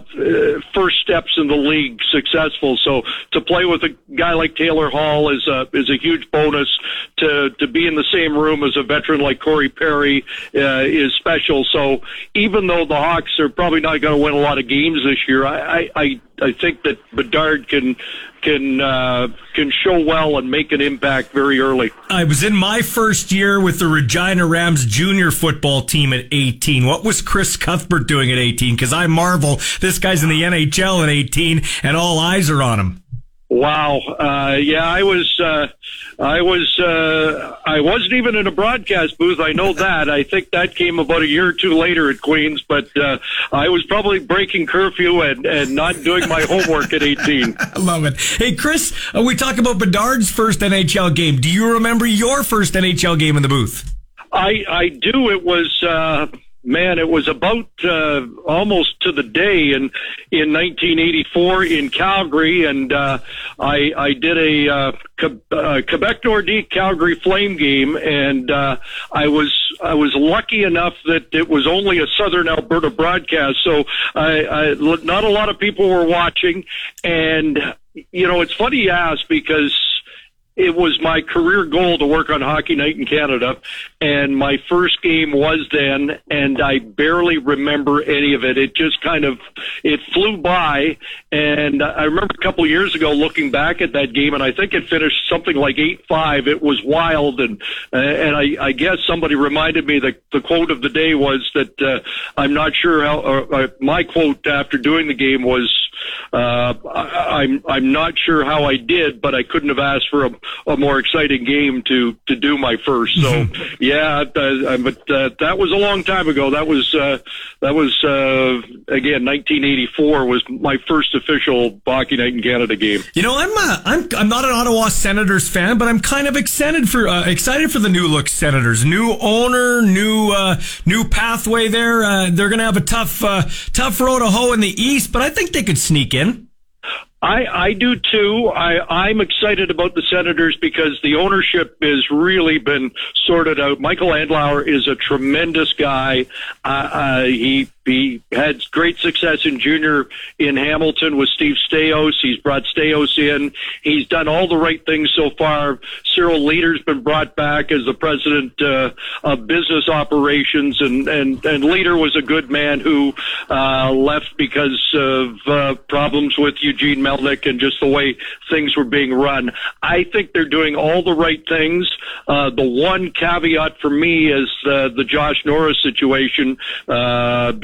[SPEAKER 7] first steps in the league successful. So to play with a guy like Taylor Hall is a is a huge bonus. To to be in the same room as a veteran like Corey Perry uh, is special. So even though the Hawks are probably not going to win a lot of games this year, I I I think that Bedard can can uh, can show well and make an impact very early.
[SPEAKER 6] I was in my first year with the Regina Rams junior football team at 18. What was Chris Cuthbert doing at 18? Because I marvel this guy's in the NHL at 18, and all eyes are on him.
[SPEAKER 7] Wow. Uh, yeah, I was, uh, I was, uh, I wasn't even in a broadcast booth. I know that. I think that came about a year or two later at Queens, but, uh, I was probably breaking curfew and, and not doing my homework at 18.
[SPEAKER 6] I love it. Hey, Chris, uh, we talk about Bedard's first NHL game. Do you remember your first NHL game in the booth?
[SPEAKER 7] I, I do. It was, uh, man, it was about uh, almost to the day in in 1984 in Calgary, and uh, I I did a uh, uh, Quebec Nordique Calgary Flame game, and uh, I was I was lucky enough that it was only a Southern Alberta broadcast, so I, I not a lot of people were watching, and you know it's funny you ask because it was my career goal to work on Hockey Night in Canada, and my first game was then, and I barely remember any of it. It just kind of it flew by, and I remember a couple years ago looking back at that game, and I think it finished something like eight five. It was wild, and uh, and I, I guess somebody reminded me that the quote of the day was that uh, I'm not sure how. Uh, uh, my quote after doing the game was, uh, I, I'm I'm not sure how I did, but I couldn't have asked for a a more exciting game to to do my first. So yeah, uh, but uh, that was a long time ago. That was uh, that was uh, again 1984 was my first official Hockey Night in Canada game.
[SPEAKER 6] You know, I'm uh, I'm I'm not an Ottawa Senators fan, but I'm kind of excited for uh, excited for the new look Senators. New owner, new new pathway there. They're going to have a tough tough road to hoe in the East, but I think they could sneak in.
[SPEAKER 7] I, I do too. I, I'm excited about the Senators because the ownership has really been sorted out. Michael Andlauer is a tremendous guy. Uh, uh, he he had great success in junior in Hamilton with Steve Staios. He's brought Staios in. He's done all the right things so far. Cyril Leeder's been brought back as the president uh, of business operations, and and and Leeder was a good man who uh, left because of uh, problems with Eugene Melnyk and just the way things were being run. I think they're doing all the right things. Uh, the one caveat for me is uh, the Josh Norris situation.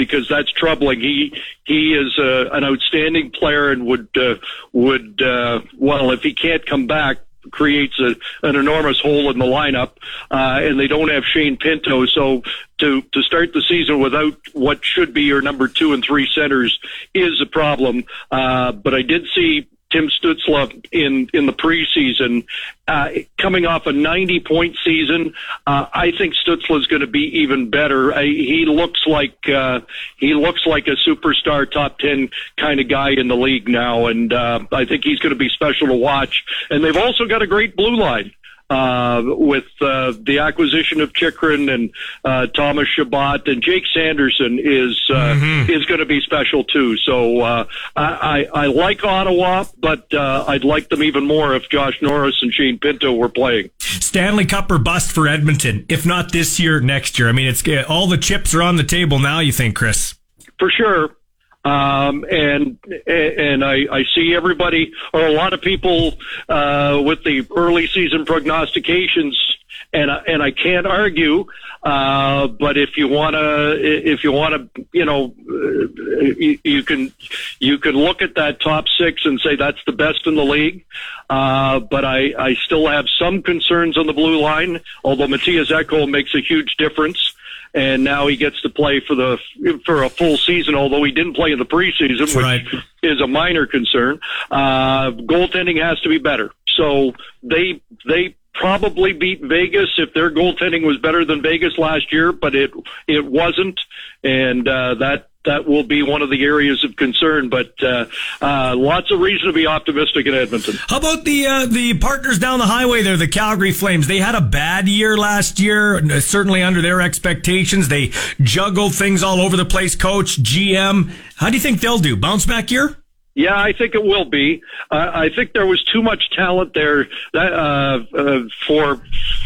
[SPEAKER 7] Because that's troubling. He he is uh, an outstanding player and would uh, would uh, well if he can't come back creates a, an enormous hole in the lineup, uh, and they don't have Shane Pinto. So to to start the season without what should be your number two and three centers is a problem. Uh, but I did see Tim Stützle in in the preseason, uh, coming off a 90 point season. Uh, I think Stützle is going to be even better. Uh, he looks like uh, he looks like a superstar, top 10 kind of guy in the league now, and uh, I think he's going to be special to watch. And they've also got a great blue line uh, with uh, the acquisition of Chychrun and uh, Thomas Chabot and Jake Sanderson is uh, mm-hmm. is going to be special too. So uh, I, I, I like Ottawa, but uh, I'd like them even more if Josh Norris and Shane Pinto were playing.
[SPEAKER 6] Stanley Cup or bust for Edmonton, if not this year, next year. I mean, it's all the chips are on the table now. You think, Chris?
[SPEAKER 7] For sure. Um, and and I, I see everybody or a lot of people uh, with the early season prognostications and and I can't argue. Uh, but if you want to, if you want to, you know, uh, you, you, can you can look at that top six and say that's the best in the league. Uh, but I I still have some concerns on the blue line. Although Matthias Ekholm makes a huge difference and now he gets to play for the for a full season. Although he didn't play in the preseason, which
[SPEAKER 6] right.
[SPEAKER 7] is a minor concern. Uh, goaltending has to be better. So they they probably beat Vegas if their goaltending was better than Vegas last year, but it it wasn't, and uh, that that will be one of the areas of concern. But uh, uh, lots of reason to be optimistic in Edmonton.
[SPEAKER 6] How about the uh, the partners down the highway there, the Calgary Flames? They had a bad year last year, certainly under their expectations. They juggled things all over the place. Coach, GM, how do you think they'll do? Bounce back year?
[SPEAKER 7] Yeah, I think it will be. Uh, I think there was too much talent there that, uh, uh, for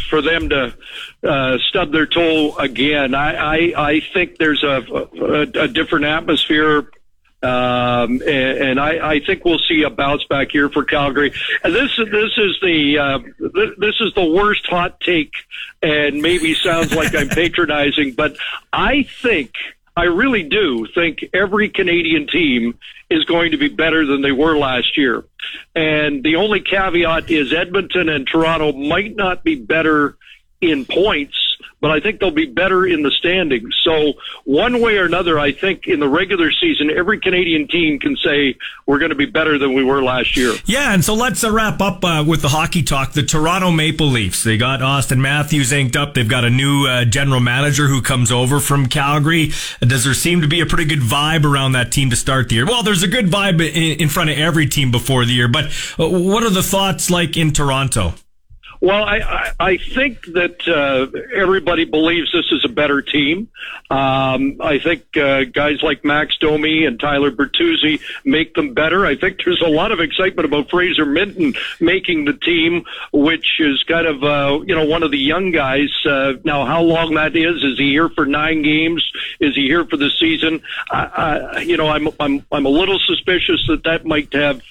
[SPEAKER 7] for them to uh, stub their toe again. I I, I think there's a, a, a different atmosphere. Um, and, and I, I think we'll see a bounce back here for Calgary. And this this is the uh, this is the worst hot take, and maybe sounds like I'm patronizing, but I think I really do think every Canadian team is going to be better than they were last year. And the only caveat is Edmonton and Toronto might not be better in points, but I think they'll be better in the standings. So one way or another, I think in the regular season, every Canadian team can say we're going to be better than we were last year.
[SPEAKER 6] Yeah, and so let's uh, wrap up uh, with the hockey talk. The Toronto Maple Leafs, they got Auston Matthews inked up. They've got a new uh, general manager who comes over from Calgary. Does there seem to be a pretty good vibe around that team to start the year? Well, there's a good vibe in, in front of every team before the year, but uh, what are the thoughts like in Toronto?
[SPEAKER 7] Well, I, I, I think that uh, everybody believes this is a better team. Um, I think uh, guys like Max Domi and Tyler Bertuzzi make them better. I think there's a lot of excitement about Fraser Minten making the team, which is kind of uh, you know one of the young guys. Uh, now, how long that is? Is he here for nine games? Is he here for the season? I, I, you know, I'm I'm I'm a little suspicious that that might have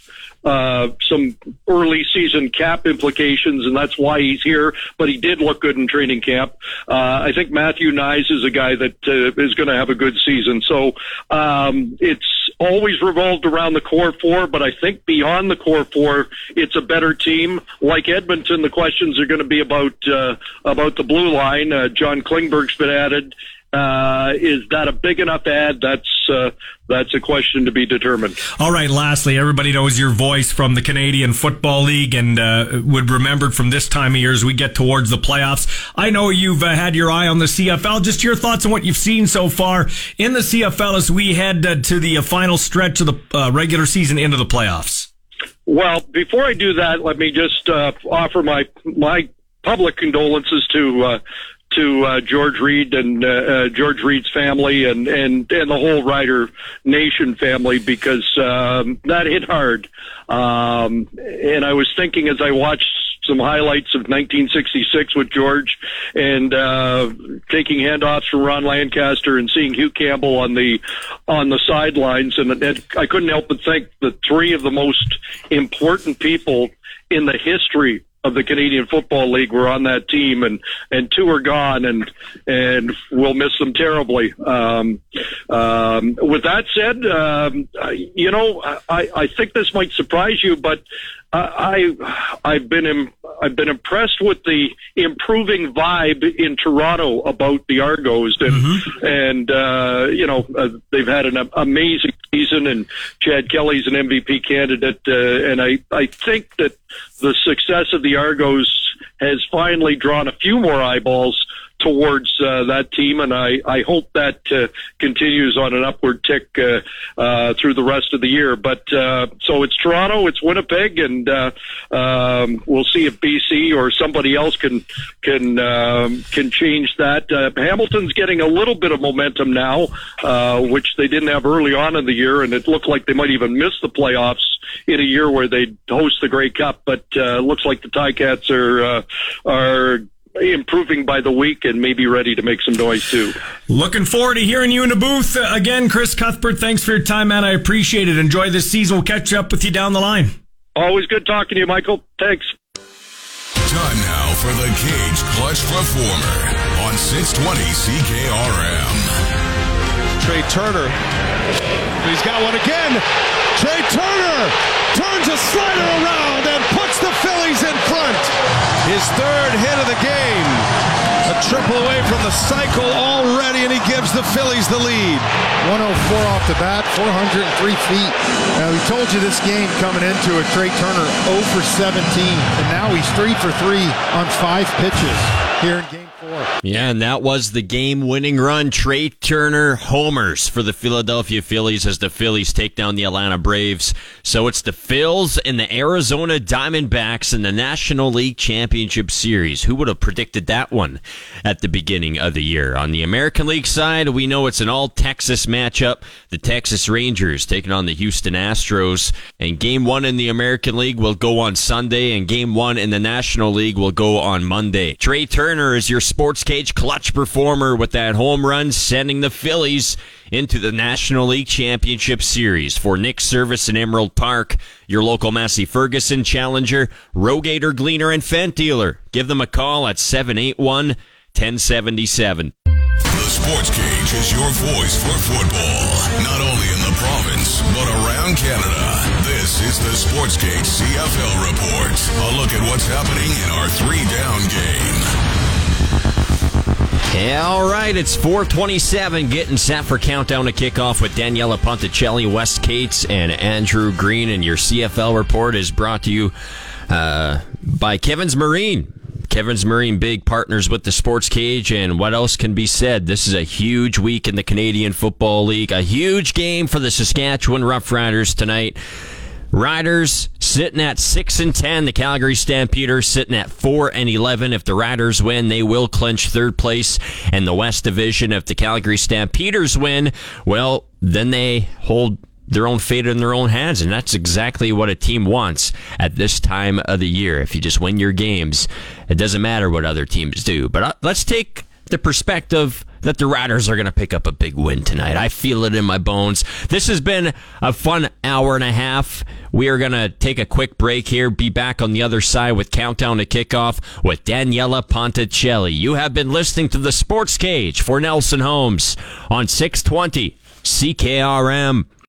[SPEAKER 7] uh, some early season cap implications, and that's why he's here. But he did look good in training camp. Uh, I think Matthew Knies is a guy that uh, is going to have a good season. So um, it's always revolved around the core four, but I think beyond the core four, it's a better team. Like Edmonton, the questions are going to be about uh, about the blue line. Uh, John Klingberg's been added. Uh, is that a big enough ad? That's uh, that's a question to be determined.
[SPEAKER 6] All right. Lastly, everybody knows your voice from the Canadian Football League and uh, would remember from this time of year as we get towards the playoffs. I know you've uh, had your eye on the CFL. Just your thoughts on what you've seen so far in the CFL as we head uh, to the uh, final stretch of the regular season into the playoffs.
[SPEAKER 7] Well, before I do that, let me just offer my my public condolences to to uh, George Reed and uh, uh, George Reed's family and and and the whole Rider Nation family because um, that hit hard. Um, and I was thinking as I watched some highlights of 1966 with George and uh, taking handoffs from Ron Lancaster and seeing Hugh Campbell on the on the sidelines, and, and I couldn't help but think the three of the most important people in the history of the Canadian Football League were on that team, and and two are gone, and and we'll miss them terribly. Um, um, with that said, um, you know, I I think this might surprise you, but I I've been Im- I've been impressed with the improving vibe in Toronto about the Argos, and mm-hmm. and uh, you know uh, they've had an amazing season, and Chad Kelly's an MVP candidate, uh, and I I think that the success of the Argos has finally drawn a few more eyeballs towards uh, that team, and I, I hope that uh, continues on an upward tick uh, uh, through the rest of the year. But uh, so it's Toronto, it's Winnipeg, and uh, um, we'll see if BC or somebody else can can um, can change that. Uh, Hamilton's getting a little bit of momentum now, uh, which they didn't have early on in the year, and it looked like they might even miss the playoffs in a year where they host the Grey Cup. But uh, looks like the Ticats are uh, are improving by the week and maybe ready to make some noise too.
[SPEAKER 6] Looking forward to hearing you in the booth uh, again, Chris Cuthbert. Thanks for your time, man. I appreciate it. Enjoy this season. We'll catch up with you down the line.
[SPEAKER 7] Always good talking to you, Michael. Thanks.
[SPEAKER 1] Time now for the Cage Clutch Performer on 620 CKRM.
[SPEAKER 8] Trey Turner. He's got one again. Trey Turner turns a slider around and puts the Phillies in front. His third hit of the game. A triple away from the cycle already, and he gives the Phillies the lead.
[SPEAKER 9] 104 off the bat, 403 feet. Now, we told you this game coming into it, Trey Turner 0 for 17, and now he's 3 for 3 on five pitches here in game.
[SPEAKER 2] Yeah, and that was the game winning run. Trey Turner homers for the Philadelphia Phillies as the Phillies take down the Atlanta Braves. So it's the Phils and the Arizona Diamondbacks in the National League Championship Series. Who would have predicted that one at the beginning of the year? On the American League side, we know it's an all Texas matchup. The Texas Rangers taking on the Houston Astros. And game one in the American League will go on Sunday, and game one in the National League will go on Monday. Trey Turner is your sports cage clutch performer with that home run, sending the Phillies into the National League Championship Series. For Nick Service in Emerald Park, your local Massey Ferguson challenger, Rogator Gleaner and Fendt Dealer. Give them a call at 781 1077.
[SPEAKER 1] The Sports Cage is your voice for football, not only in the province, but around Canada. This is the Sports Cage CFL Report. A look at what's happening in our three down game.
[SPEAKER 2] All right, it's 427, getting set for countdown to kickoff with Daniela Ponticelli, Wes Cates, and Andrew Green. And your CFL report is brought to you uh, by Kevin's Marine. Kevin's Marine Big partners with the Sports Cage, and what else can be said? This is a huge week in the Canadian Football League, a huge game for the Saskatchewan Roughriders tonight. Riders sitting at six and ten. The Calgary Stampeders sitting at four and eleven. If the Riders win, they will clinch third place in the West Division. If the Calgary Stampeders win, well, then they hold their own fate in their own hands, and that's exactly what a team wants at this time of the year. If you just win your games, it doesn't matter what other teams do. But uh, let's take the perspective that the Riders are going to pick up a big win tonight. I feel it in my bones. This has been a fun hour and a half. We are going to take a quick break here, be back on the other side with Countdown to Kickoff with Daniela Ponticelli. You have been listening to the Sports Cage for Nelson Homes on 620 CKRM.